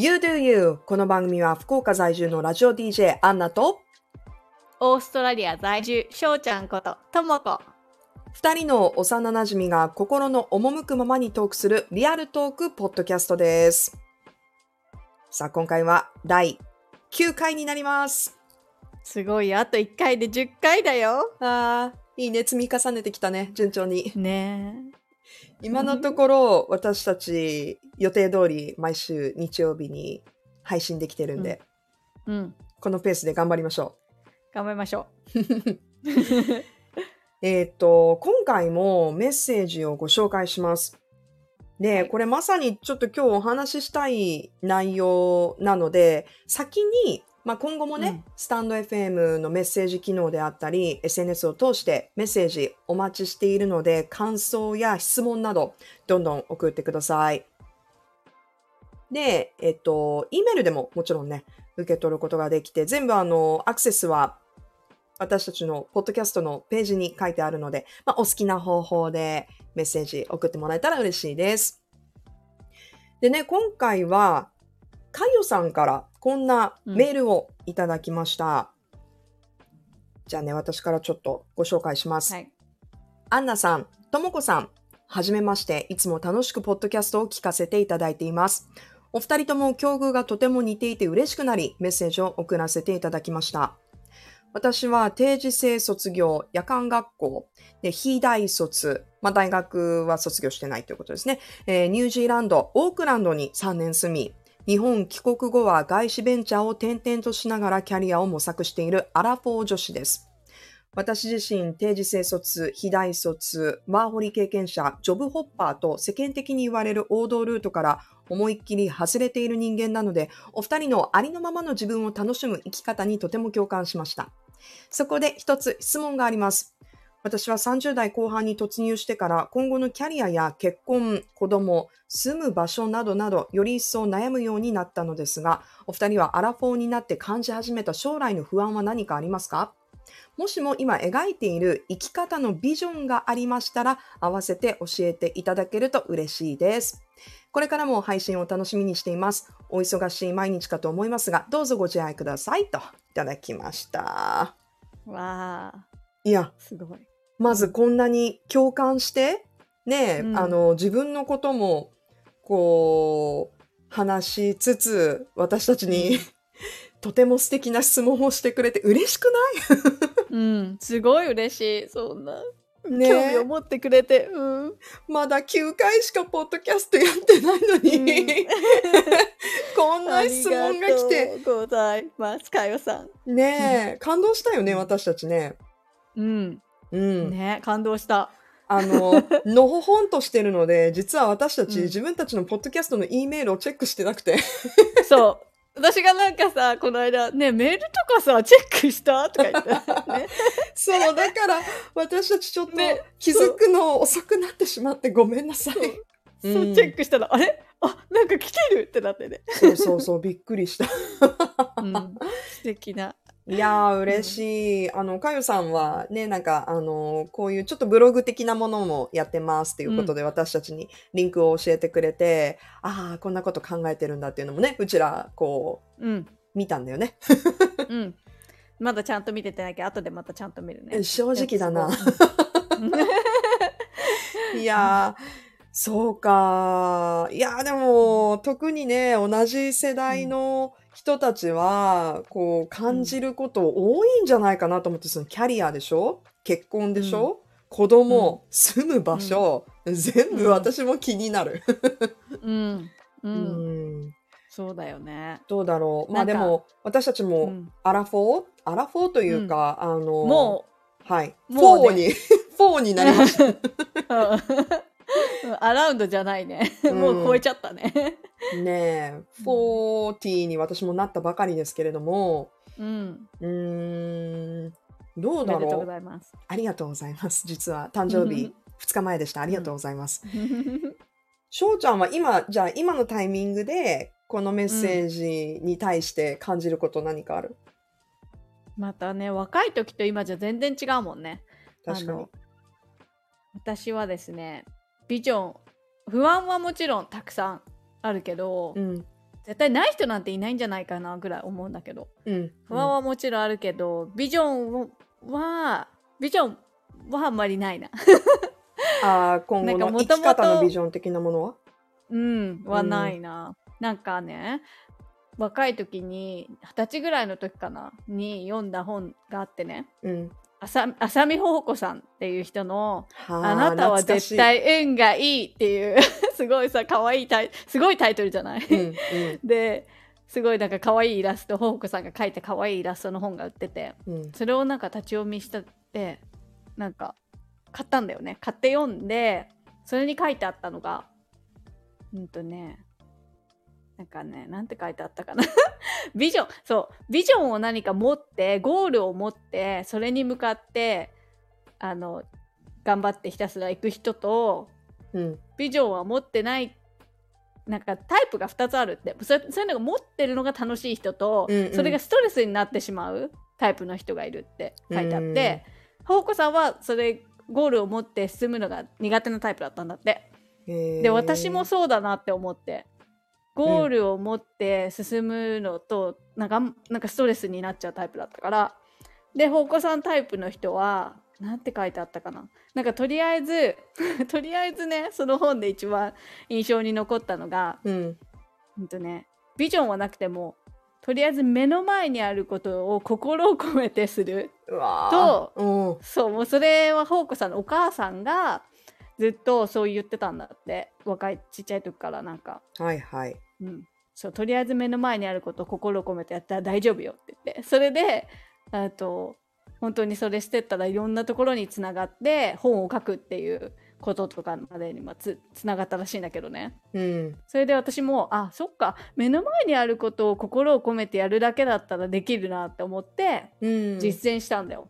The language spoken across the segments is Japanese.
You Do You この番組は福岡在住のラジオ DJ アンナとオーストラリア在住、しょうちゃんこと、ともこ。二人の幼馴染が心の赴くままにトークするリアルトークポッドキャストです。さあ今回は第9回になります。すごいよ。あと1回で10回だよ。あー、いいね。積み重ねてきたね。順調に。ね今のところ私たち予定通り毎週日曜日に配信できてるんで、え。うん。このペースで頑張りましょ頑張りましょう。えーっと、今回もメッセージをご紹介します。で、はいこれまさにちょっと今日お話ししたい内容なので、先に、まあ、今後もね、うんスタンド FM のメッセージ機能であったり、SNS を通してメッセージお待ちしているので、感想や質問など、どんどん送ってください。で、えっと、E メールでももちろんね、受け取ることができて、全部あの、アクセスは私たちのポッドキャストのページに書いてあるので、まあ、お好きな方法でメッセージ送ってもらえたら嬉しいです。でね、今回は、かよさんからこんなメールをいただきました。じゃあね、私からちょっとご紹介します。う。はい。アンナさん、ともこさん、はじめまして、いつも楽しくポッドキャストを聞かせていただいています。お二人とも境遇がとても似ていて嬉しくなり、メッセージを送らせていただきました。私は定時制卒業、夜間学校、で、非大卒、まあ、大学は卒業してないということですね。えーニュージーランド、オークランドに3年住み、日本帰国後は外資ベンチャーを転々としながらキャリアを模索しているアラフォー女子です。私自身、定時制卒、非大卒、ワーホリ経験者、ジョブホッパーと世間的に言われる王道ルートから思いっきり外れている人間なので、お二人のありのままの自分を楽しむ生き方にとても共感しました。そこで一つ質問があります。私は30代後半に突入してから今後のキャリアや結婚、子供、住む場所などなどより一層悩むようになったのですが、お二人はアラフォーになって感じ始めた将来の不安は何かありますか？もしも今描いている生き方のビジョンがありましたら、合わせて教えていただけると嬉しいです。これからも配信を楽しみにしています。お忙しい毎日かと思いますが、どうぞご自愛くださいといただきました。わあ、いや、すごい。まずこんなに共感して、ねえ、うんあの、自分のことも、こう、話しつつ、私たちに、とても素敵な質問をしてくれて嬉しく うん。すごい嬉しい。そんな。ないね興味えを持ってくれて。うん。まだ9回しかポッドキャストやってないのに、うん こんな質問が来て、ありがとうございます。かよさん。ねえ、感動したよね、私たちね。うん。うん。ね感動した。あの、のほほんとしてるので、実は私たち、うん自分たちのポッドキャストの E メールをチェックしてなくて。そう。私がなんかさ、この間、ね、メールとかさ、チェックした？とか言って。ね、そう、だから、私たちちょっとね気づくの遅くなってしまってごめんなさい。そう、うんチェックしたら、あれ？あ、なんか来てる？ってなってね。そうそうそう、びっくりした。うん、素敵な。いやー、嬉しい。あの、かゆさんはね、なんか、あの、こういうちょっとブログ的なものもやってますっていうことで、私たちにリンクを教えてくれて、ああ、こんなこと考えてるんだっていうのもね、うちら、こうん。う、見たんだよね。うん。まだちゃんと見ててないけど、後でまたちゃんと見るね。正直だな。うん いやー、そうか。いやー、でも、特にね、同じ世代の人たちは、こう、感じること多いんじゃないかなと思って、そのキャリアでしょ？結婚でしょ、子供、住む場所、全部私も気になる。うん。う。うんん。そうだよね。どうだろう？まあでも、私たちうも、ん、アラフォー？アラフォーというか、あの、もはい。もうねフォーに、フォーになりました。う、うんアラウンドじゃないね。うんもう超えちゃったね。ねえ、40に私もなったばかりですけれども、うん。うーん、どうだおめでとうろう。ございます。ありがとうございます。実は誕生日2日前でした。ありがとうございます。しょうちゃんは今、じゃあ今のタイミングで、このメッセージに対して感じること何かある、またね、若い時と今じゃ全然違うもんね。確かに。私はですね、ビジョン、不安はもちろんたくさんあるけど、うん。絶対ない人なんていないんじゃないかなぐらい思うんだけどうん。不安はもちろんあるけど、ビジョンはビジョンはあんまりないなああ、今後の生き方のビジョン的なものは？うんはないな、なんかね若い時に二十歳ぐらいの時かなに読んだ本があってねうん。浅浅見穂子さんっていう人のはあなたは絶。対運がいいっていう すごいさ可愛いタイすごいタイトルじゃない、うんうん。ですごいなんか可愛いイラストホークさんが描いた可愛いイラストの本が売っててうん。それをなんか立ち読みしたってなんか買ったんだよね。買って読んでそれに書いてあったのがうんとねなんかねなんて書いてあったかな。ビジョン。そう。ビジョンを何か持ってゴールを持ってそれに向かってあの頑張ってひたすら行く人とうん。ビジョンは持ってないなんかタイプが2つあるって。そそういうのが持ってるのが楽しい人と、うんうん。それがストレスになってしまうタイプの人がいるって書いてあってほうこさんはそれゴールを持って進むのが苦手なタイプだったんだって。で私もそうだなって思ってゴールを持って進むのと、なんかなんかストレスになっちゃうタイプだったから。でほうこさんタイプの人はなんて書いてあったかな。なんかとりあえず とりあえずねその本で一番印象に残ったのがうん。うんとねビジョンはなくてもとりあえず目の前にあることを心を込めてする。とー。うん。そうもうそれはほうこさんのお母さんがずっとそう言ってたんだって。若いちっちゃい時からなんか、はいはいうん、そうとりあえず目の前にあることを心を込めてやったら大丈夫よって言って。それであと本当にそれしてったらいろんなところにつながって本を書くっていうこととかまでにもつつながったらしいんだけどね。うん。それで私もあそっか。目の前にあることを心を込めてやるだけだったらできるなって思ってうん。実践したんだよ、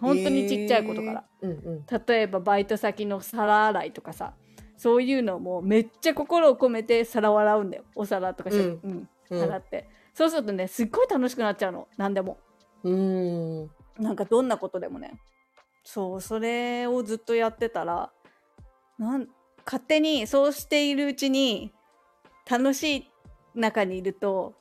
本当にちっちゃいことから。へー。うんうん。例えばバイト先の皿洗いとかさそういうのもめっちゃ心を込めて皿を洗うんだよ。お皿とかうん。うん。洗って、そうするとねすっごい楽しくなっちゃうの。何でも。うん。なんかどんなことでもね。そうそれをずっとやってたらなん勝手にそうしているうちに楽しい中にいると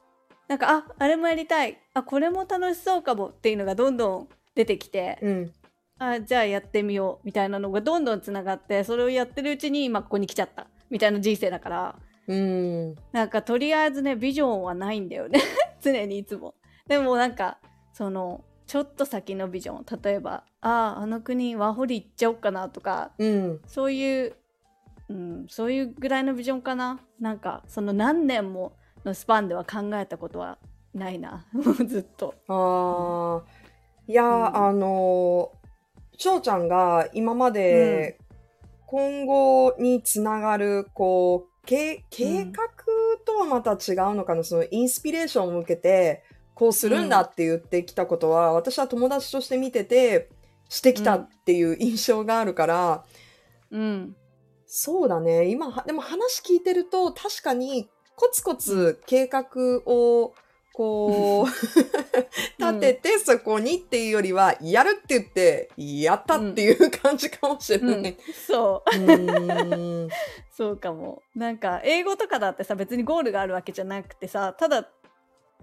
なんかああれもやりたい。あこれも楽しそうかもっていうのがどんどん出てきて、うんあじゃあやってみようみたいなのがどんどんつながってそれをやってるうちに今ここに来ちゃったみたいな人生だから。うん。なんかとりあえずねビジョンはないんだよね。常にいつも。でもなんかそのちょっと先のビジョン。例えばあああの国ワーホリ行っちゃおうかなとかうん。そういう、うん、そういうぐらいのビジョンかな。なんかその何年ものスパンでは考えたことはないな。ずっと。あー。いやー、うん。あのー翔ちゃんが今まで今後につながるこう計計画とはまた違うのかな、そのインスピレーションを受けてこうするんだって言ってきたことは、私は友達として見ててしてきたっていう印象があるから、うん。そうだね。今はでも話聞いてると確かにコツコツ計画をこう 立ててそこにっていうよりはやるって言ってやったっていう感じかもしれうん。ない。そう。うーん。そうかも。なんか英語とかだってさ別にゴールがあるわけじゃなくてさただ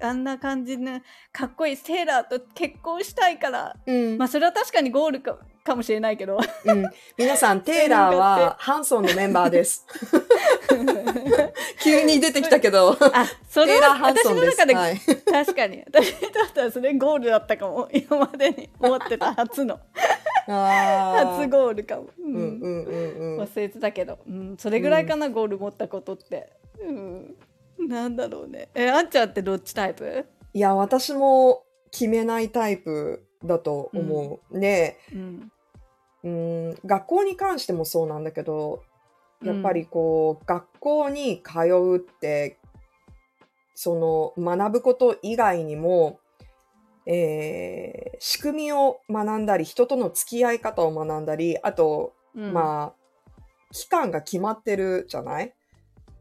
あんな感じのかっこいいセーラーと結婚したいからうん。まあそれは確かにゴールかかもしれないけど。うん。皆さん テイラーはハンソンのメンバーです。急に出てきたけど。あそれは私。の中で、はい。確かに。私だったらそれゴールだったかも。今までに思ってた初の。あ初ゴールかも、ううんうんうんうん。忘れてたけど、うん、それぐらいかな、ゴール持ったことって、うん、なんだろうね。えあんちゃんってどっちタイプ、いや私も決めないタイプだと思う。ねうんうん、学校に関してもそうなんだけど、やっぱりこう、学校に通うって、その学ぶこと以外にも、えー仕組みを学んだり、人との付き合い方を学んだり、あと、うん。まあ、期間が決まってるじゃない？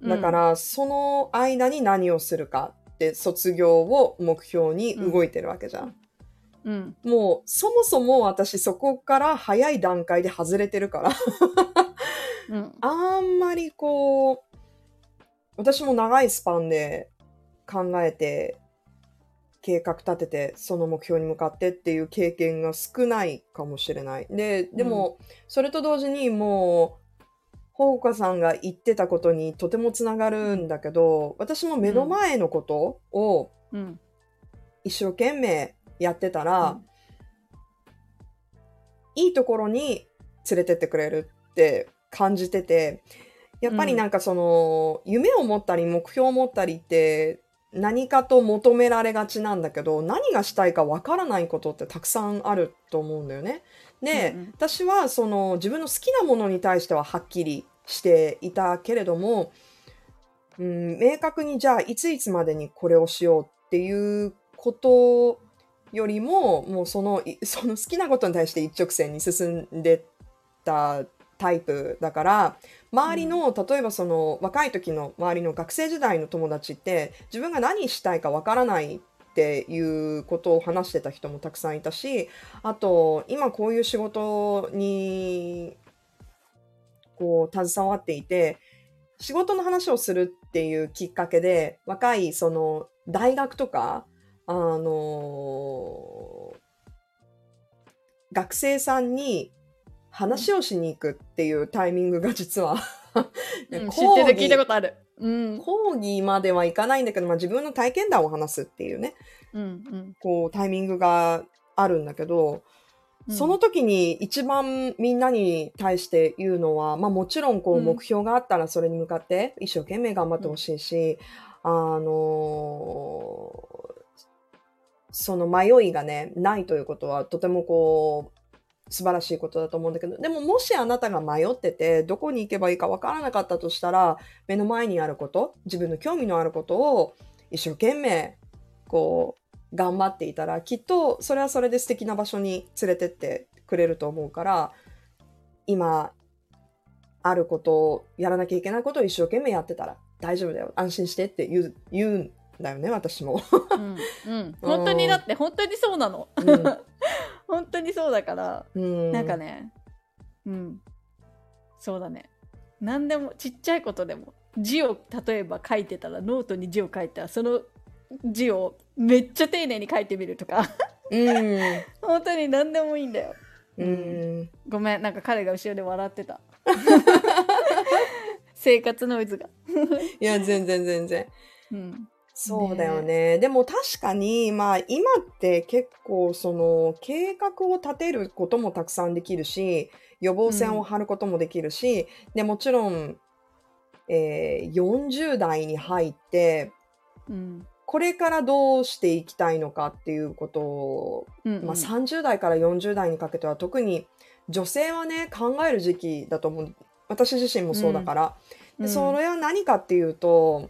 うん。だから、その間に何をするかって、卒業を目標に動いてるわけじゃんうん。もう、そもそも私そこから早い段階で外れてるから、うん。あんまりこう、私も長いスパンで考えて計画立ててその目標に向かってっていう経験が少ないかもしれない。ででも、それと同時にもうほうかさん。が言ってたことにとてもつながるんだけど私も目の前のことをうん一生懸命やってたら、いいところに連れてってくれるって感じててやっぱりなんかその、夢を持ったり目標を持ったりって何かと求められがちなんだけど何がしたいかわからないことってたくさんあると思うんだよね。で、うんうん。私はその自分の好きなものに対してははっきりしていたけれども、うん、明確にじゃあいついつまでにこれをしようっていうことよりももうそのい その好きなことに対して一直線に進んでたタイプだから周りの、例えばその若い時の周りの学生時代の友達って自分が何したいかわからないっていうことを話してた人もたくさんいたしあと今こういう仕事にこう携わっていて仕事の話をするっていうきっかけで若いその大学とかあの学生さんに話をしに行くっていうタイミングが実はうん、知講義ってる聞いたことある。うん。講義まではいかないんだけど、まあ、自分の体験談を話すっていうねうんうん。こうタイミングがあるんだけど、うん。その時に一番みんなに対して言うのは、まあ、もちろんこううん目標があったらそれに向かって一生懸命頑張ってほしいし、あのその迷いがねないということはとてもこう素晴らしいことだと思うんだけどでももしあなたが迷っててどこに行けばいいかわからなかったとしたら目の前にあること自分の興味のあることを一生懸命こう頑張っていたらきっとそれはそれで素敵な場所に連れてってくれると思うから今あることをやらなきゃいけないことを一生懸命やってたら大丈夫だよ安心してって言う言うだよね私も。うんうん、本当にだって本当にそうなの、うん。本当にそうだから、うん。なんかねうん。そうだね。何でもちっちゃいことでも字を例えば書いてたらノートに字を書いたらその字をめっちゃ丁寧に書いてみるとか。うん。本当に何でもいいんだよ。うん。ごめんなんか彼が後ろで笑ってた。生活ノイズが。いや全然全然。うんそうだよね。でも確かにまあ今って結構その計画を立てることもたくさんできるし予防線を張ることもできるし、でもちろん、えー40代に入ってうん。これからどうしていきたいのかっていうことを、うんうん。まあ、30代から40代にかけては特に女性はね考える時期だと思う。私自身もそうだから、うん。でそれは何かっていうと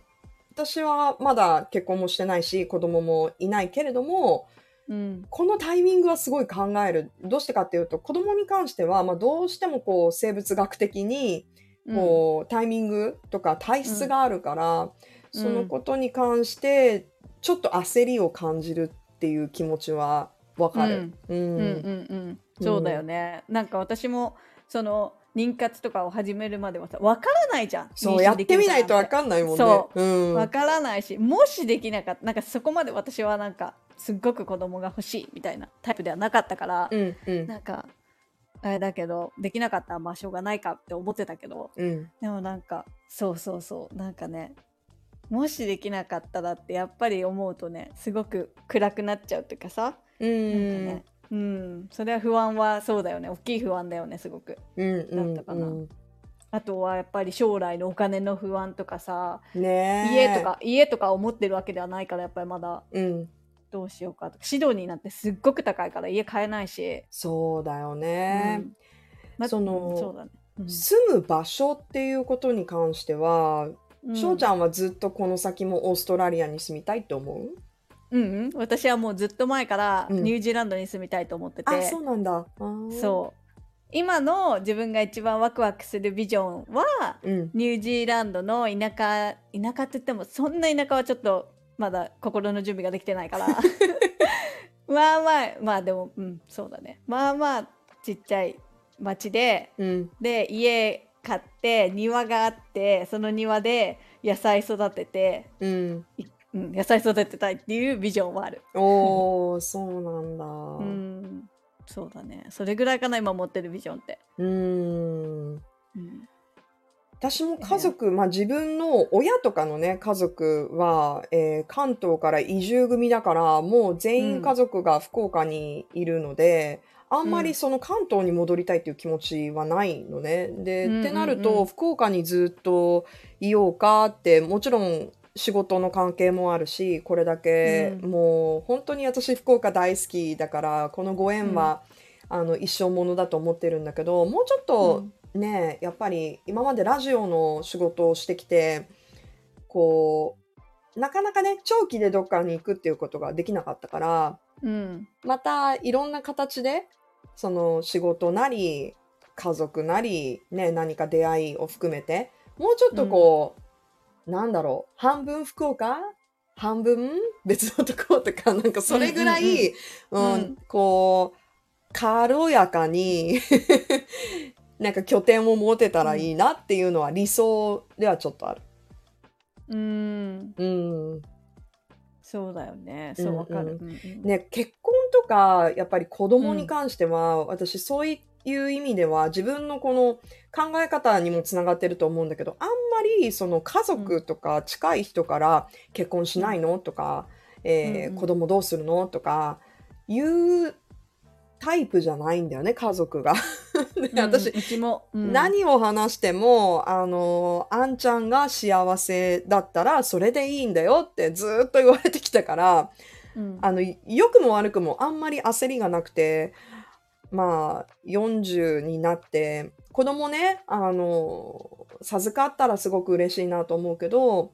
私はまだ結婚もしてないし子供もいないけれどもうん。このタイミングはすごい考える。どうしてかっていうと子供に関しては、まあ、どうしてもこう生物学的にこう、タイミングとか体質があるから、うん。そのことに関してちょっと焦りを感じるっていう気持ちはわかる。うん。うんうんうん。そうだよね、なんか私もその妊活とかを始めるまではさ分からないじゃん。そうやってみないとわんかんないもんね。そう。うん。分からないしもしできなかった。なんかそこまで私はなんかすっごく子供が欲しいみたいなタイプではなかったから、うんうん。なんかあれだけどできなかったらまあしょうがないかって思ってたけどうん。でもなんかそうそうそう。なんかねもしできなかったらってやっぱり思うとねすごく暗くなっちゃうっていうかさ。うなんかんねうん。それは不安はそうだよね。大きい不安だよねすごく。うんうんだったかなうん。あとはやっぱり将来のお金の不安とかさねえ。家とか家とか思ってるわけではないからやっぱりまだ。うん。どうしようかとか。シドニーなんてすっごく高いから家買えないし、そうだよね。う、ん。まそのうんそうだね、うん。住む場所っていうことに関してはうん翔、ちゃんはずっとこの先もオーストラリアに住みたいって思ううんうん、私はもうずっと前からうん。ニュージーランドに住みたいと思ってて、あそうなんだ。あー。そう。今の自分が一番ワクワクするビジョンはうん。ニュージーランドの田舎田舎って言ってもそんな田舎はちょっとまだ心の準備ができてないから。まあまあまあでもうんそうだね。まあまあちっちゃい町でうん。で家買って庭があってその庭で野菜育ててうんうん、野菜育てたいっていうビジョンはある。おー、そうなんだ。ううん。ん、そうだね。それぐらいかな、今持ってるビジョンって。うん、私も家族、まあ自分の親とかのね、家族は、えー関東から移住組だから、もう全員家族が福岡にいるので、あんまりその関東に戻りたいっていう気持ちはないのね。で、うんってなるうんうと、ん福岡にずっといようかって、もちろん仕事の関係もあるし、これだけ、うん。もう本当に私福岡大好きだから、このご縁は、あの一生ものだと思ってるんだけど、もうちょっと、ねやっぱり今までラジオの仕事をしてきてこうなかなかね長期でどっかに行くっていうことができなかったからうん、またいろんな形でその仕事なり家族なり、ね、何か出会いを含めてもうちょっとこう、なんだろう。半分福岡？半分別のところとか？なんかそれぐらい、うんうんうんうん。こう軽やかに なんか拠点を持てたらいいなっていうのは理想ではちょっとある。うん、うん。そうだよね。そうわかる。うんうんうん。ね、結婚とかやっぱり子供に関しては、私そういう意味では自分のこの考え方にもつながってると思うんだけどあんまりその家族とか近い人から結婚しないの？とか、えー子供どうするの？とかいうタイプじゃないんだよね家族が。でうん私、うちも、うん。何を話しても、あの、あんちゃんが幸せだったらそれでいいんだよってずーっと言われてきたから、うん。あの、良くも悪くもあんまり焦りがなくて、まあ、40になって、子供ね、あの、授かったらすごく嬉しいなと思うけど、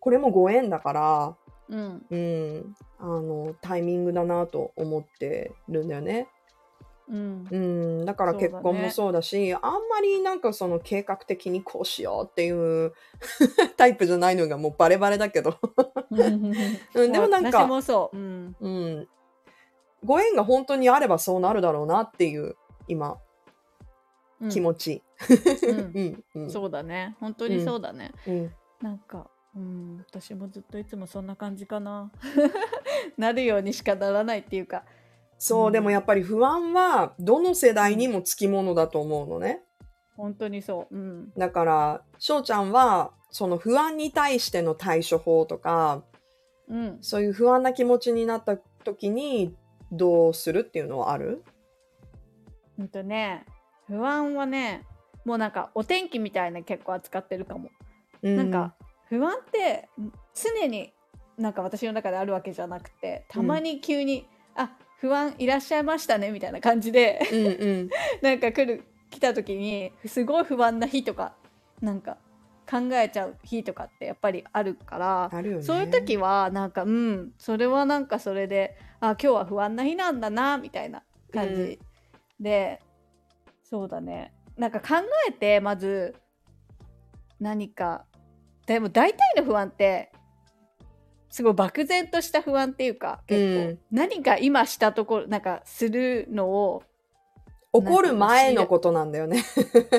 これもご縁だから、うん。うん、あの、タイミングだなと思ってるんだよね。うん。うん、だから結婚もそうだし、あんまりなんかその計画的にこうしようっていう タイプじゃないのがもうバレバレだけど、うんでもなんか私もそう、うん、うん、ご縁が本当にあればそうなるだろうなっていう今うん。気持ち。うん。うんうん。そうだね。本当にそうだね、うんなんかうん私もずっといつもそんな感じかな。なるようにしかならないっていうか。そう、うん。でもやっぱり不安はどの世代にもつきものだと思うのね。本当にそう。うん。だから翔ちゃんはその不安に対しての対処法とかうん。そういう不安な気持ちになった時にどうするっていうのはある？ほんとね不安はねもうなんかお天気みたいな結構扱ってるかも、なんか不安って常になんか私の中であるわけじゃなくてたまに急に、あ不安いらっしゃいましたねみたいな感じでうんうん。なんか来る来た時にすごい不安な日とかなんか考えちゃう日とかってやっぱりあるからね。そういう時はなんかうんそれはなんかそれであ今日は不安な日なんだなみたいな感じ、でそうだね。なんか考えてまず何か。でも大体の不安ってすごい漠然とした不安っていうか結構、うん。何か今したところなんかするのを起こる前のことなんだよね。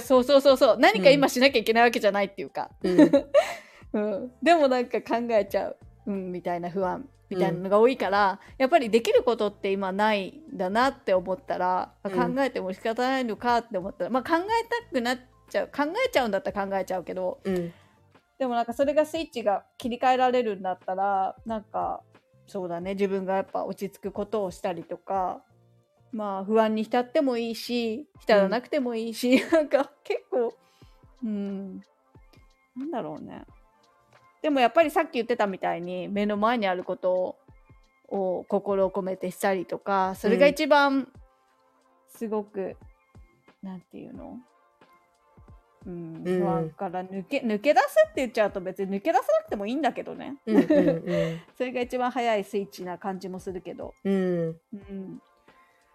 そうそうそうそう。何か今しなきゃいけないわけじゃないっていうか、うん。うん、でもなんか考えちゃう、うん、みたいな不安みたいなのが多いから、やっぱりできることって今ないんだなって思ったら、うん。考えても仕方ないのかって思ったら、まあ、考えたくなっちゃう考えちゃうんだったら考えちゃうけどうん。でもなんかそれがスイッチが切り替えられるんだったらなんかそうだね自分がやっぱ落ち着くことをしたりとかまあ不安に浸ってもいいし浸らなくてもいいし、なんか結構うん。なんだろうねでもやっぱりさっき言ってたみたいに目の前にあることを心を込めてしたりとかそれが一番すごく、なんていうの？うん、うん。不安から抜け抜け出すって言っちゃうと別に抜け出さなくてもいいんだけどね、うんうん それが一番早いスイッチな感じもするけど、うんうん。うん、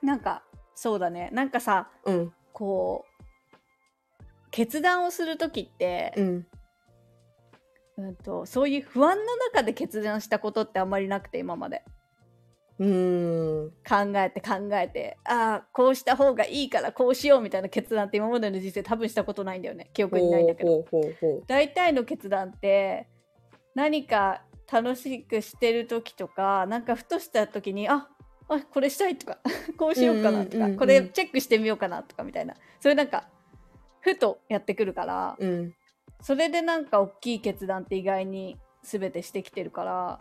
なんかそうだね。なんかさうん。こう決断をする時って、うんうん、とそういう不安の中で決断したことってあんまりなくて今まで。うん。考えて考えてああこうした方がいいからこうしようみたいな決断って今までの人生多分したことないんだよね。記憶にないんだけど。大体の決断って何か楽しくしてる時とかなんかふとした時にああこれしたいとか こうしようかなとか、これチェックしてみようかなとかみたいな。それなんかふとやってくるからうん。それでなんか大きい決断って意外に全てしてきてるから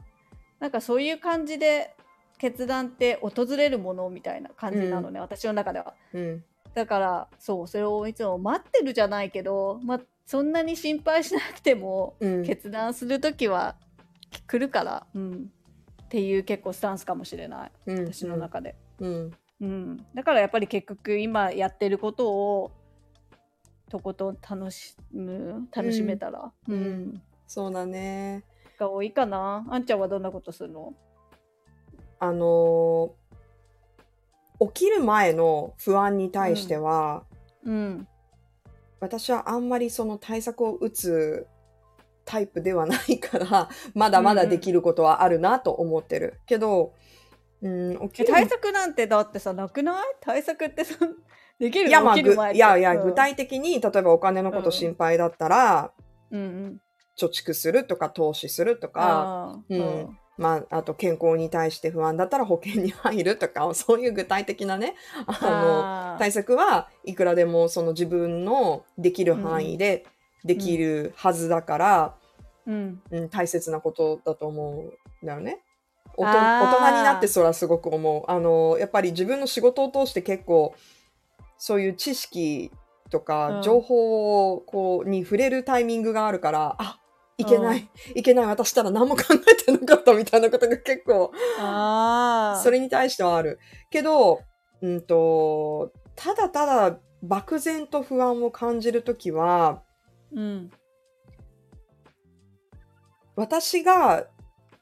なんかそういう感じで決断って訪れるものみたいな感じなのね、私の中では。うん。だからそうそれをいつも待ってるじゃないけど、まあ、そんなに心配しなくてもうん。決断する時は来るから、うん、っていう結構スタンスかもしれないうん私の中で、うん。うん、だからやっぱり結局今やってることをとことん楽しむ楽しめたら、うん。うん。そうだね。が多いかな。あんちゃんはどんなことするの？あのー起きる前の不安に対しては、うん。私はあんまりその対策を打つタイプではないから、まだまだできることはあるなと思ってる。けど、うん、起きるえ対策なんてだってさなくない？対策ってそんできるの？いや、まあ、いやいや、うん。具体的に、例えばお金のこと心配だったら、うん。うん貯蓄するとか投資するとか、うんまあ、あと健康に対して不安だったら保険に入るとか、そういう具体的なね、あの、対策はいくらでもその自分のできる範囲でできるはずだから、うん。うん。大切なことだと思うんだよね。大人になってそれはすごく思う。あの、やっぱり自分の仕事を通して結構そういう知識とうん。か情報をこうに触れるタイミングがあるから、あいけない、いけない、私たら何も考えてなかったみたいなことが結構それに対してはある。けど、うんと、ただただ漠然と不安を感じるときは、うん。私が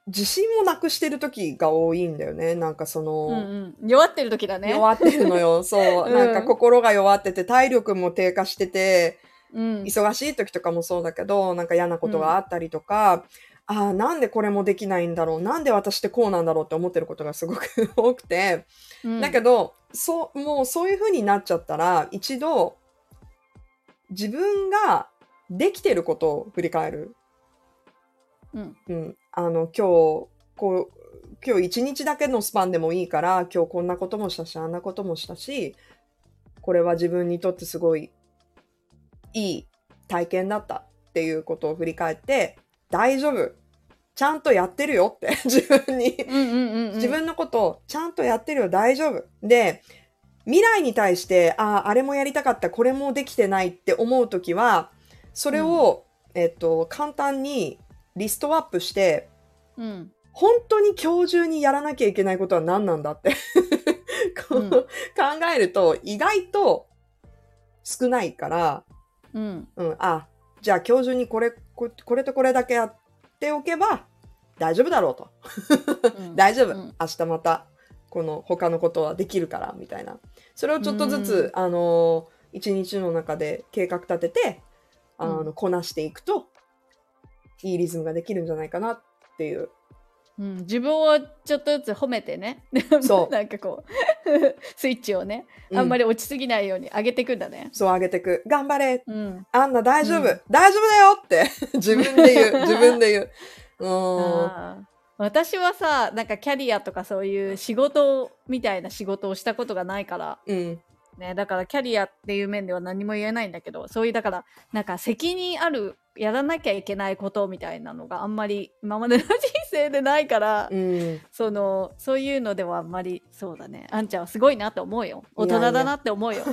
自信をなくしてるときが多いんだよね。なんかその、うんうん、弱ってる時だね。弱ってるのよ。そう。うんなんか心が弱ってて、体力も低下してて、うん、忙しい時とかもそうだけど、なんか嫌なことがあったりとか、ああ、なんでこれもできないんだろう。なんで私ってこうなんだろうって思ってることがすごく 多くて、うんだけど、そう、もうそういう風になっちゃったら、一度、自分ができてることを振り返る。うんうん。あの、今日、こう、今日一日だけのスパンでもいいから、今日こんなこともしたし、あんなこともしたし、これは自分にとってすごいいい体験だったっていうことを振り返って、大丈夫。ちゃんとやってるよって、自分に。うんうんうんうん、自分のことをちゃんとやってるよ、大丈夫。で、未来に対して、ああ、あれもやりたかった、これもできてないって思うときは、それを、えっと、簡単にリストアップして、うん。本当に今日中にやらなきゃいけないことは何なんだって。こううん。考えると、意外と少ないから、うん。うん、あ、じゃあ今日中にこれ、ここれとこれだけやっておけば大丈夫だろうと。うん。大丈夫、うん。明日またこの他のことはできるからみたいな。それをちょっとずつ、あの一日の中で計画立ててあの、うん。こなしていくといいリズムができるんじゃないかなっていう。うん、自分をちょっとずつ褒めてね。そう。なんかこう スイッチをねあんまり、り落ちすぎないように上げていくんだね。そう上げてく。頑張れ。うん、アンナ大丈夫、うん。大丈夫だよって。自分で言う。自分で言う。うー。ん私はさなんかキャリアとかそういう仕事みたいな仕事をしたことがないから。うん。ねだからキャリアっていう面では何も言えないんだけどそういうだからなんか責任あるやらなきゃいけないことみたいなのがあんまり今までの人生でないから、うん。そのそういうのではあんまりそうだね。あんちゃんはすごいなって思うよ。大人だなって思うよ。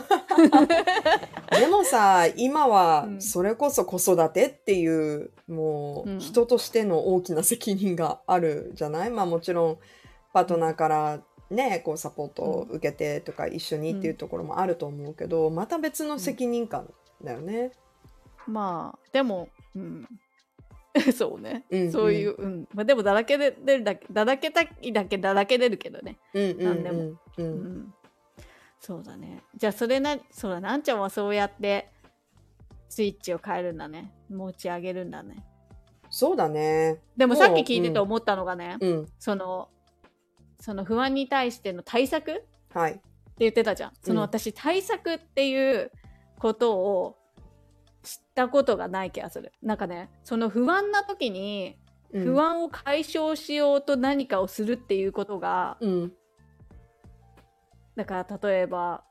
でもさ今はうん。それこそ子育てっていうもうんう人としての大きな責任があるじゃない、まあもちろんパートナーからねこうサポートを受けてとか一緒にっていうところもあると思うけど、また別の責任感だよね。まあでもうん。そうね、うんうんそういう、うん。まあ、でもだらけで出るだけだらけたいだけだらけ出るけどね、うんうんなんでもうんううん。ん、そうだね。じゃあそれなそうだねあんちゃんはそうやってスイッチを変えるんだね。持ち上げるんだね。そうだね。でもさっき聞いてて思ったのがね、うん。そのその不安に対しての対策ってはい。言ってたじゃん。そのうん私対策っていうことを知ったことがない気がするなんかねその不安な時にうん不安を解消しようと何かをするっていうことが、うん。だから例えば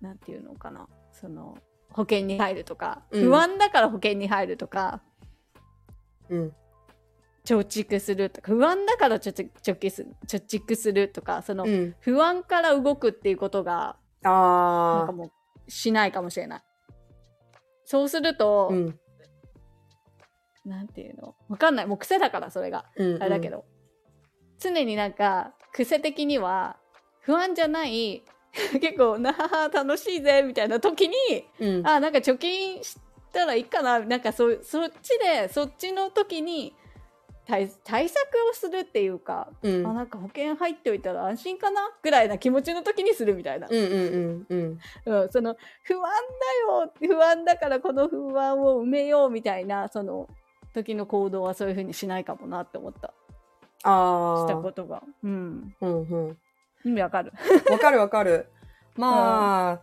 なんていうのかなその保険に入るとか、うん不安だから保険に入るとかうん。貯蓄するとか不安だから貯蓄貯蓄す貯蓄するとかその、うん。不安から動くっていうことがなんああ。かもうしないかもしれない。そうすると、うん。なんていうの？わかんないもう癖だからそれがうん。あれだけど、常になんか癖的には不安じゃない 結構なはは楽しいぜみたいな時にうん。あなんか貯金したらいいかななんかそそっちでそっちの時に対対策をするっていうか、うん。あなんか保険入っておいたら安心かなぐらいな気持ちの時にするみたいな、うんうんうんうん。うん、その不安だよ不安だからこの不安を埋めようみたいなその時の行動はそういう風にしないかもなって思ったしたああ。ことが、うん、うんうん。意味わかる わかるわかる。まあ、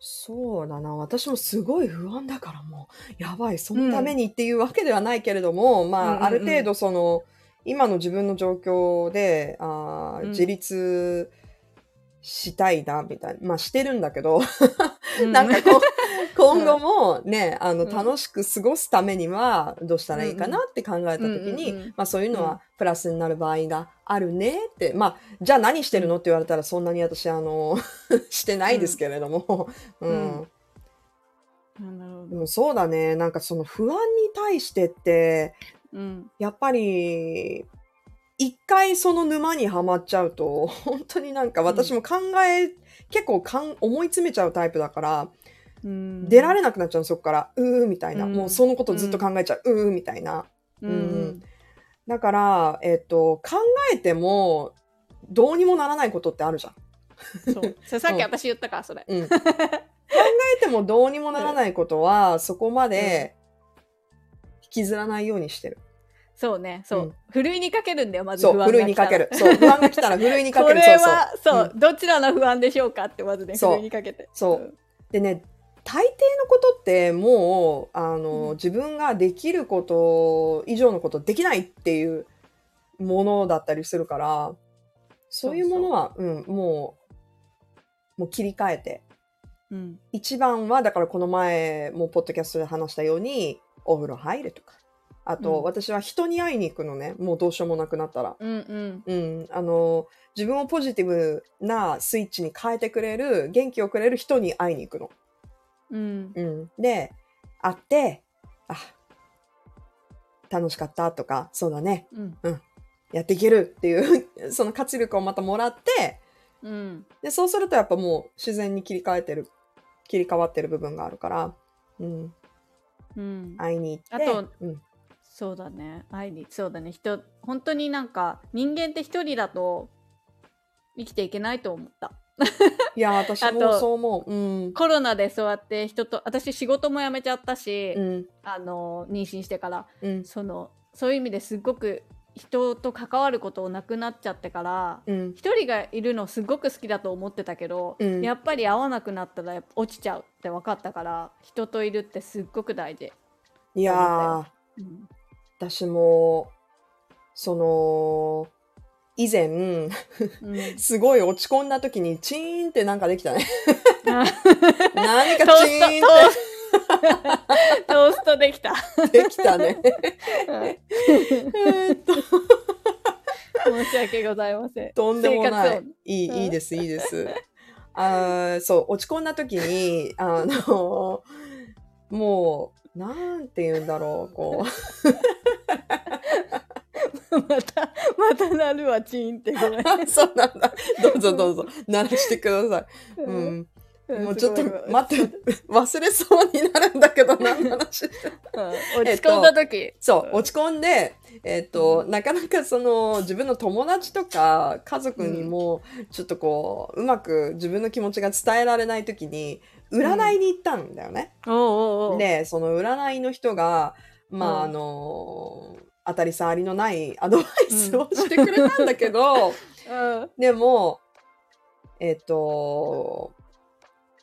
そうだな。私もすごい不安だからもう、やばい、そのためにっていうわけではないけれども、まあ、うんうんうん。ある程度その、今の自分の状況で、あーうん。自立したいな、みたいな。まあ、してるんだけど、う なんかこう、今後もね、あの、うん。楽しく過ごすためには、どうしたらいいかなって考えたときに、うんうんうんまあそういうのうん。はプラスになる場合があるねって、まあ、じゃあ何してるのって言われたらそんなに私、あの、してないですけれども、うん。でもそうだね、なんかその不安に対してって、うん、やっぱり、一回その沼にはまっちゃうと、本当になんか私も考え、結構かん思い詰めちゃうタイプだから、うん出られなくなっちゃうの、そこから。うーみたいな。うんもうそのことずっと考えちゃう。うーみたいな。うんうんだから、えっと、考えても、どうにもならないことってあるじゃん。そうさっき私言ったからそれ、うん。考えてもどうにもならないことは、そこまで引きずらないようにしてる。そうねそう、うんふるいにかけるんだよまずそう、不安ふるいにかける。そう、不安が来たら ふるいにかこける。れそうそう。はそううどちらの不安でしょうかってまずねふるいにかけてそうでね、大抵のことってもう、あの、うん自分ができること以上のことできないっていうものだったりするから、そういうものは、うん、もう、もう切り替えて。うん一番は、だからこの前もポッドキャストで話したように、お風呂入るとか。あと、うん私は人に会いに行くのね。もうどうしようもなくなったら。うんうんうん。あの、自分をポジティブなスイッチに変えてくれる、元気をくれる人に会いに行くの。うん。うん。で、会って、あ、楽しかったとか、そうだね、うん。やっていけるっていう、その活力をまたもらって、うん。で、そうするとやっぱもう自然に切り替えてる、切り替わってる部分があるから、うん。うん。会いに行って、あとうん。そうだね。愛にそうだね。人本当になんか人間って一人だと生きていけないと思った いや、私もそう思う。うん。コロナでそうやって人と私仕事も辞めちゃったし、うん。あの妊娠してからうん。そのそういう意味ですっごく人と関わることなくなっちゃってからうん。一人がいるのすごく好きだと思ってたけど、うんやっぱり会わなくなったら落ちちゃうって分かったから人といるってすっごく大事、いやー、うん私も、その、以前、うん、すごい落ち込んだ時にチーンってなんかできたね。あ。何かチーンストトーストできた。ってできたね。うん。えーっと、申し訳ございません。とんでもない。いい、うんいいです、いいです。あーそう、落ち込んだ時に、あの、もう、なんて言うんだろう、こ音 またまたなるわチーンってごめんう。そうなんだ。どうぞどうぞ、鳴らしてください。ううん。ん。もうちょっと待って、忘れそうになるんだけど、何の話。うん。落ち込んだ時、そう、落ち込んで、えっ、と、なかなかその、自分の友達とか家族にも、ちょっとこう、うまく自分の気持ちが伝えられない時に、占いに行ったんだよね。で、その占いの人が、まあ、うん。あの、当たり障りのないアドバイスをしてくれたんだけど、うん。でも、えっ、と、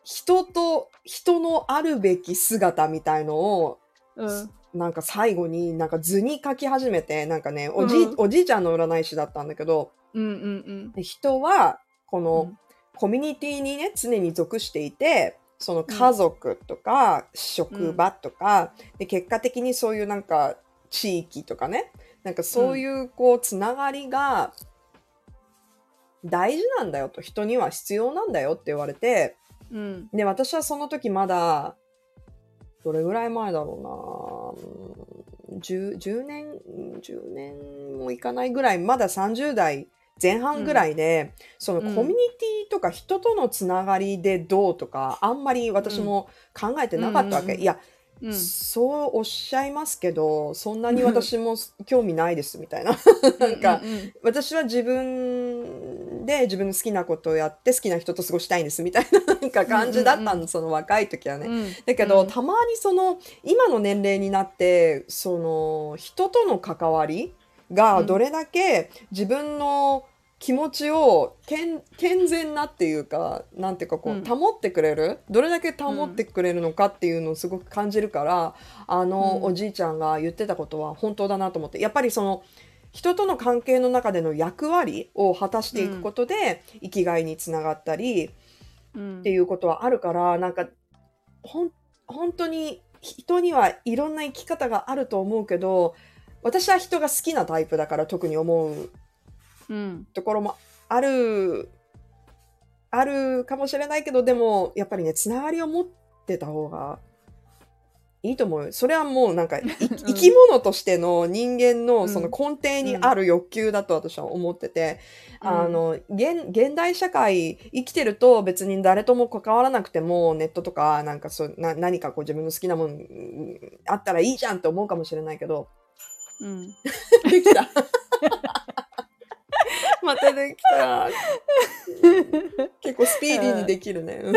人と人のあるべき姿みたいのをうん。なんか最後になんか図に書き始めて、なんかね、おじい、うんおじいちゃんの占い師だったんだけど、うんうんで人は、こうん。の、コミュニティにね、常に属していて、その家族とか、職場とか、で、結果的にそういうなんか、地域とかね、なんかそういう、こう、つながりが、大事なんだよと、人には必要なんだよって言われて、うん。で、私はその時まだ、どれぐらい前だろうな。10, 10年、10年もいかないぐらい、まだ30代前半ぐらいで、そのコミュニティとか人とのつながりでどうとか、あんまり私も考えてなかったわけ。うんうんうん。いや、うん。そうおっしゃいますけど、そんなに私も興味ないですみたいな。なんか、うんうん。私は自分で自分の好きなことをやって好きな人と過ごしたいんですみたいななんか感じだったの、うんうんその若い時はね。うんだけど、うんたまにその今の年齢になってその人との関わりがどれだけ自分の気持ちを健健全なっていうかなんていうかこうん。う保ってくれる、どれだけ保ってくれるのかっていうのをすごく感じるからあの、うん。おじいちゃんが言ってたことは本当だなと思って。やっぱりその人との関係の中での役割を果たしていくことで、生きがいにつながったりうん。っていうことはあるからなんかほん本当に人にはいろんな生き方があると思うけど私は人が好きなタイプだから特に思ううんところもあるあるかもしれないけどでもやっぱりねつながりを持ってた方がいいと思う。よそれはもうなんか い生き物としての人間のその根底にある欲求だと私は思ってて、うん。あの現現代社会生きてると別に誰とも関わらなくてもネットとかなんかそうな何かこう自分の好きなものうんあったらいいじゃんって思うかもしれないけどうん。できた またできた結構スピーディーにできるね。うん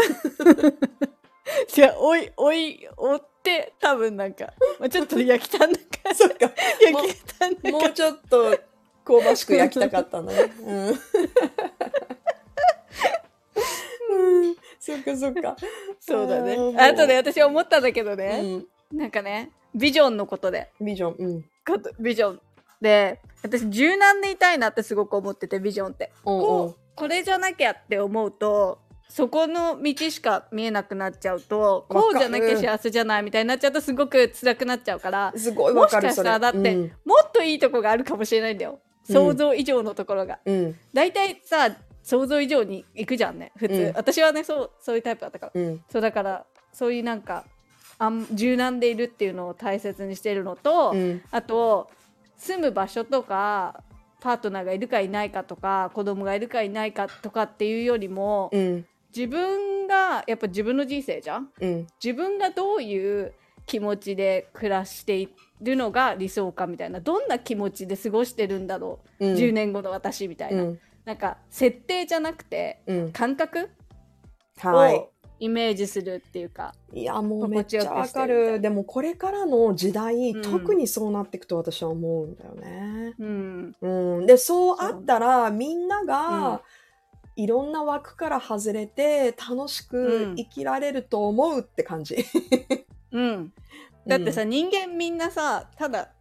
じゃあおいおい追って多分なんか、まあ、ちょっと焼きたんだか そっか焼きたんだかもうちょっと香ばしく焼きたかったんだね。うん。うん、そっかそっか。そうだねあとで私思ったんだけどうね、ん。なんかねビジョンのことでビジョン。うん。ビジョンで私柔軟でいたいなってすごく思っててビジョンってこうこれじゃなきゃって思うとそこの道しか見えなくなっちゃうとこうじゃなきゃ幸せじゃないみたいになっちゃうとすごく辛くなっちゃうからすごいわかるもしかしたら。だってうん。もっといいとこがあるかもしれないんだようん想像以上のところが、うん。大体さ想像以上に行くじゃんね普通、うん私はねそうそういうタイプだったからうん。そうだからそういうなんかあん柔軟でいるっていうのを大切にしてるのと、うん。あと住む場所とかパートナーがいるかいないかとか子供がいるかいないかとかっていうよりも、うん。自分がやっぱ自分の人生じゃん？うん。自分がどういう気持ちで暮らしているのが理想かみたいなどんな気持ちで過ごしてるんだろう、うん。10年後の私みたいな、うん。なんか設定じゃなくてうん。感覚？はいを。イメージするっていうか、いやもうめっちゃわかる。でもこれからの時代、うん。特にそうなっていくと私は思うんだよね。うん。うん、でそうあったらみんなが、うん。いろんな枠から外れて楽しく生きられると思うって感じ。うん、だってさ、人間みんなさただ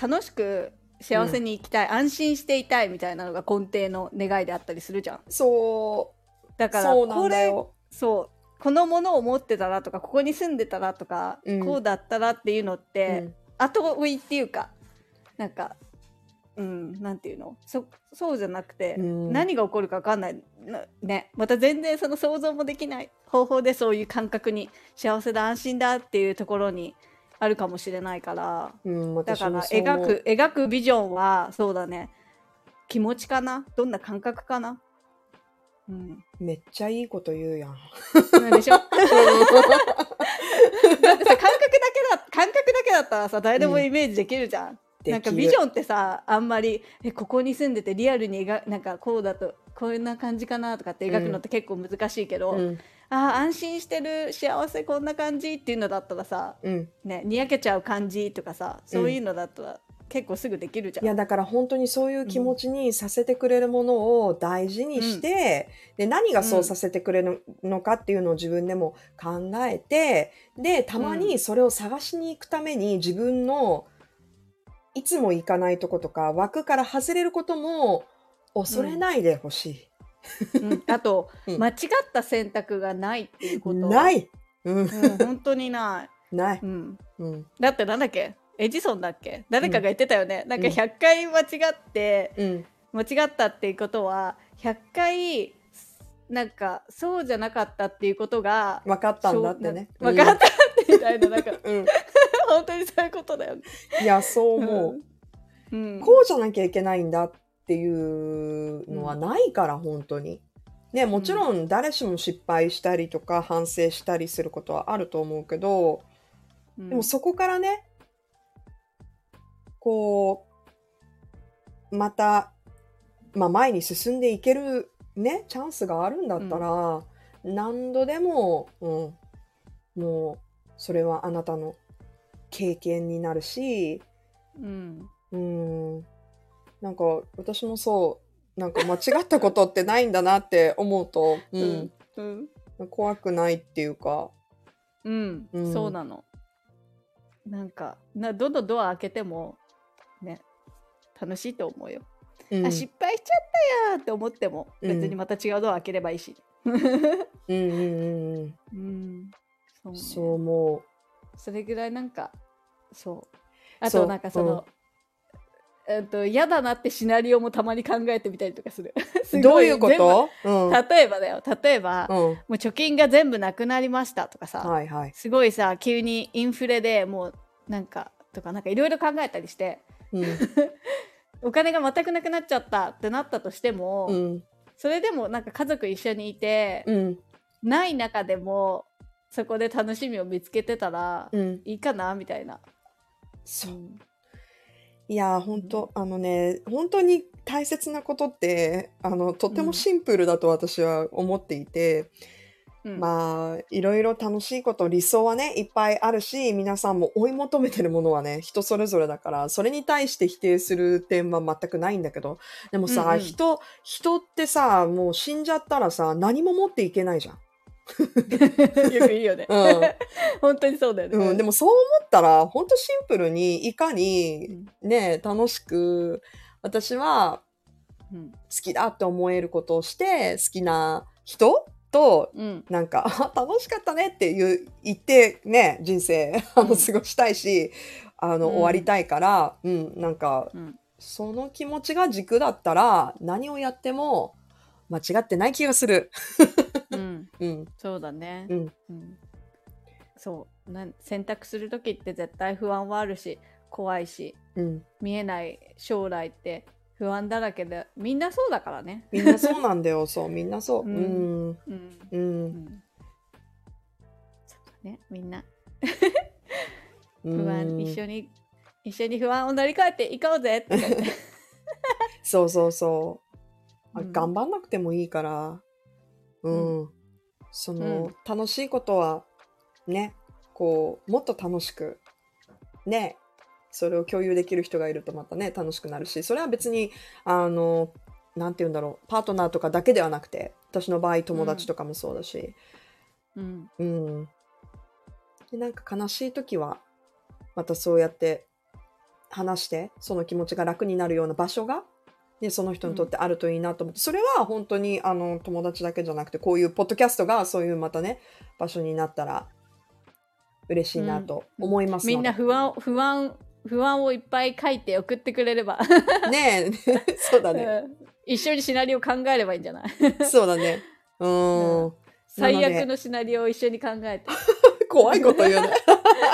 楽しく幸せに生きたい、安心していたいみたいなのが根底の願いであったりするじゃん。そう。だからそうなんこれだよ。そうこのものを持ってたらとかここに住んでたらとか、うん。こうだったらっていうのっうて、ん。後追いっていうかなんかうんなんていうの？そそうじゃなくて、うん。何が起こるか分かんない。なね。また全然その想像もできない方法でそういう感覚に幸せだ安心だっていうところにあるかもしれないからうん、だから描く描くビジョンはそうだね。気持ちかな？どんな感覚かな？うん。めっちゃいいこと言うやん。でしょ？だってさ感覚だけだ感覚だけだったらさ誰でもイメージできるじゃん、なんかビジョンってさあんまりえここに住んでてリアルに描なんかこうだとこんな感じかなとかって描くのって結構難しいけど、うん。あー安心してる幸せこんな感じっていうのだったらさ、うん。ね、にやけちゃう感じとかさそういうのだったら結構すぐできるじゃん。いやだから本当にそういう気持ちにさせてくれるものを大事にして、で何がそうさせてくれるのかっていうのを自分でも考えてでたまにそれを探しに行くために自分のいつも行かないとことか枠から外れることも恐れないでほしうんあと、うん間違った選択がないっていうい。こと。。ないい、うん、うん、本当にない。ない、うん。うんだってなんだっけ？エジソンだっけ？誰かが言ってたよね。なんか100回間違って、うん間違ったっていうことは、100回、なんか、そうじゃなかったっていうことが、分かったんだってね。分かったってみたいな、なんか、うん、うん 本当にそういうことだよね。いやそう思う。うん。こうじゃなきゃいけないんだっていうのはないから、本当に。ね、もちろん誰しも失敗したりとか反省したりすることはあると思うけど、うんでもそこからね、こう、また、まあ前に進んでいけるね、チャンスがあるんだったら、何度でも、うん、もう、それはあなたの経験になるし、うん。うん。なんか私もそう、なんか間違ったことってないんだなって思うと、ううんん、うん。怖くないっていうか、うん、うんそうなの。なんかなどのドア開けてもね楽しいと思うよ。うん、あ失敗しちゃったやーって思ってもうん。別にまた違うドア開ければいいし。うんうんうんうん、うん、そうね。そう思それぐらいなんかそう。あとなんかその、えっと嫌だなってシナリオもたまに考えてみたりとかする。すどういうこと？うん、例えばだよ。例えば、うん、もう貯金が全部なくなりましたとかさ、はいはい。すごいさ急にインフレでもうなんかとかなんかいろいろ考えたりして。うん、お金が全くなくなっちゃったってなったとしても、うん、それでもなんか家族一緒にいて、うん、ない中でもそこで楽しみを見つけてたらうん。いいかなみたいな。そうう。んいやー、本当あのね、本当に大切なことって、あの、とてもシンプルだと私は思っていて、うんまあ、いろいろ楽しいこと、理想はね、いっぱいあるし、皆さんも追い求めてるものはね、人それぞれだから、それに対して否定する点は全くないんだけど、でもさ、うんうん人、人ってさ、もう死んじゃったらさ、何も持っていけないじゃん。よく言うよね。うん 本当にそうだよね。うん、でもそう思ったら、本当シンプルに、いかにうんね、楽しく、私はうん好きだって思えることをして、好きな人と、うん。なんか、あ楽しかったねっていう言ってね、人生、あの、うん。過ごしたいし、あの、うん。終わりたいから、うん、なんか、うん。その気持ちが軸だったら、何をやっても間違ってない気がする。うん。うん、そうだね。うん、うん。そう。なん選択する時って絶対不安はあるし怖いしうん。見えない将来って不安だらけでみんなそうだからね。みんなそうなんだよ、そう、みんなそう。う、うん。うん、うん。う。うん。んそうだねみんな。うん。不安、一緒に一緒に不安を乗り越えていこうぜ。っ てそうそうそう。あうん。頑張んなくてもいいから、うん。その、楽しいことは、ね、こう、もっと楽しく、ね、それを共有できる人がいるとまたね、楽しくなるし、それは別に、あの、なんて言うんだろう、パートナーとかだけではなくて、私の場合友達とかもそうだし、うん。うん。で、なんか悲しい時は、またそうやって話して、その気持ちが楽になるような場所が、ね、その人にとってあるといいなと思って、それは本当にあの友達だけじゃなくて、こういうポッドキャストがそういうまたね、場所になったら嬉しいなと思いますので、みんな不安不安不安をいっぱい書いて送ってくれれば、ねえ、そうだね。うん一緒にシナリオ考えればいいんじゃない？そうだね。うーん。最悪のシナリオを一緒に考えて。怖いこと言うね。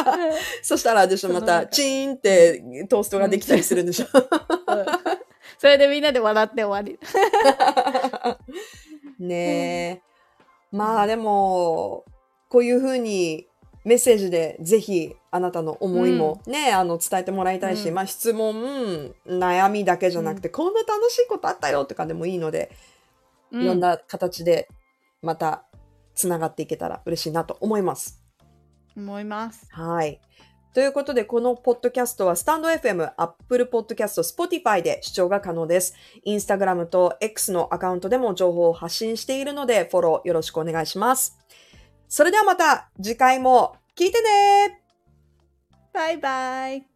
そしたら、私また、その中チーンってトーストができたりするんでしょ。うんそれでみんなで笑って終わり。ねえ。まあでも、こういうふうにメッセージでぜひあなたの思いもね、うん、あの伝えてもらいたいし、うん、まあ、質問悩みだけじゃなくて、うん、こんな楽しいことあったよとかでもいいので、いろんな形でまたつながっていけたら嬉しいなと思います。思います。はい。ということで、このポッドキャストはスタンド FM、Apple Podcast、Spotify で視聴が可能です。インスタグラムと X のアカウントでも情報を発信しているので、フォローよろしくお願いします。それではまた次回も聞いてね。バイバイ。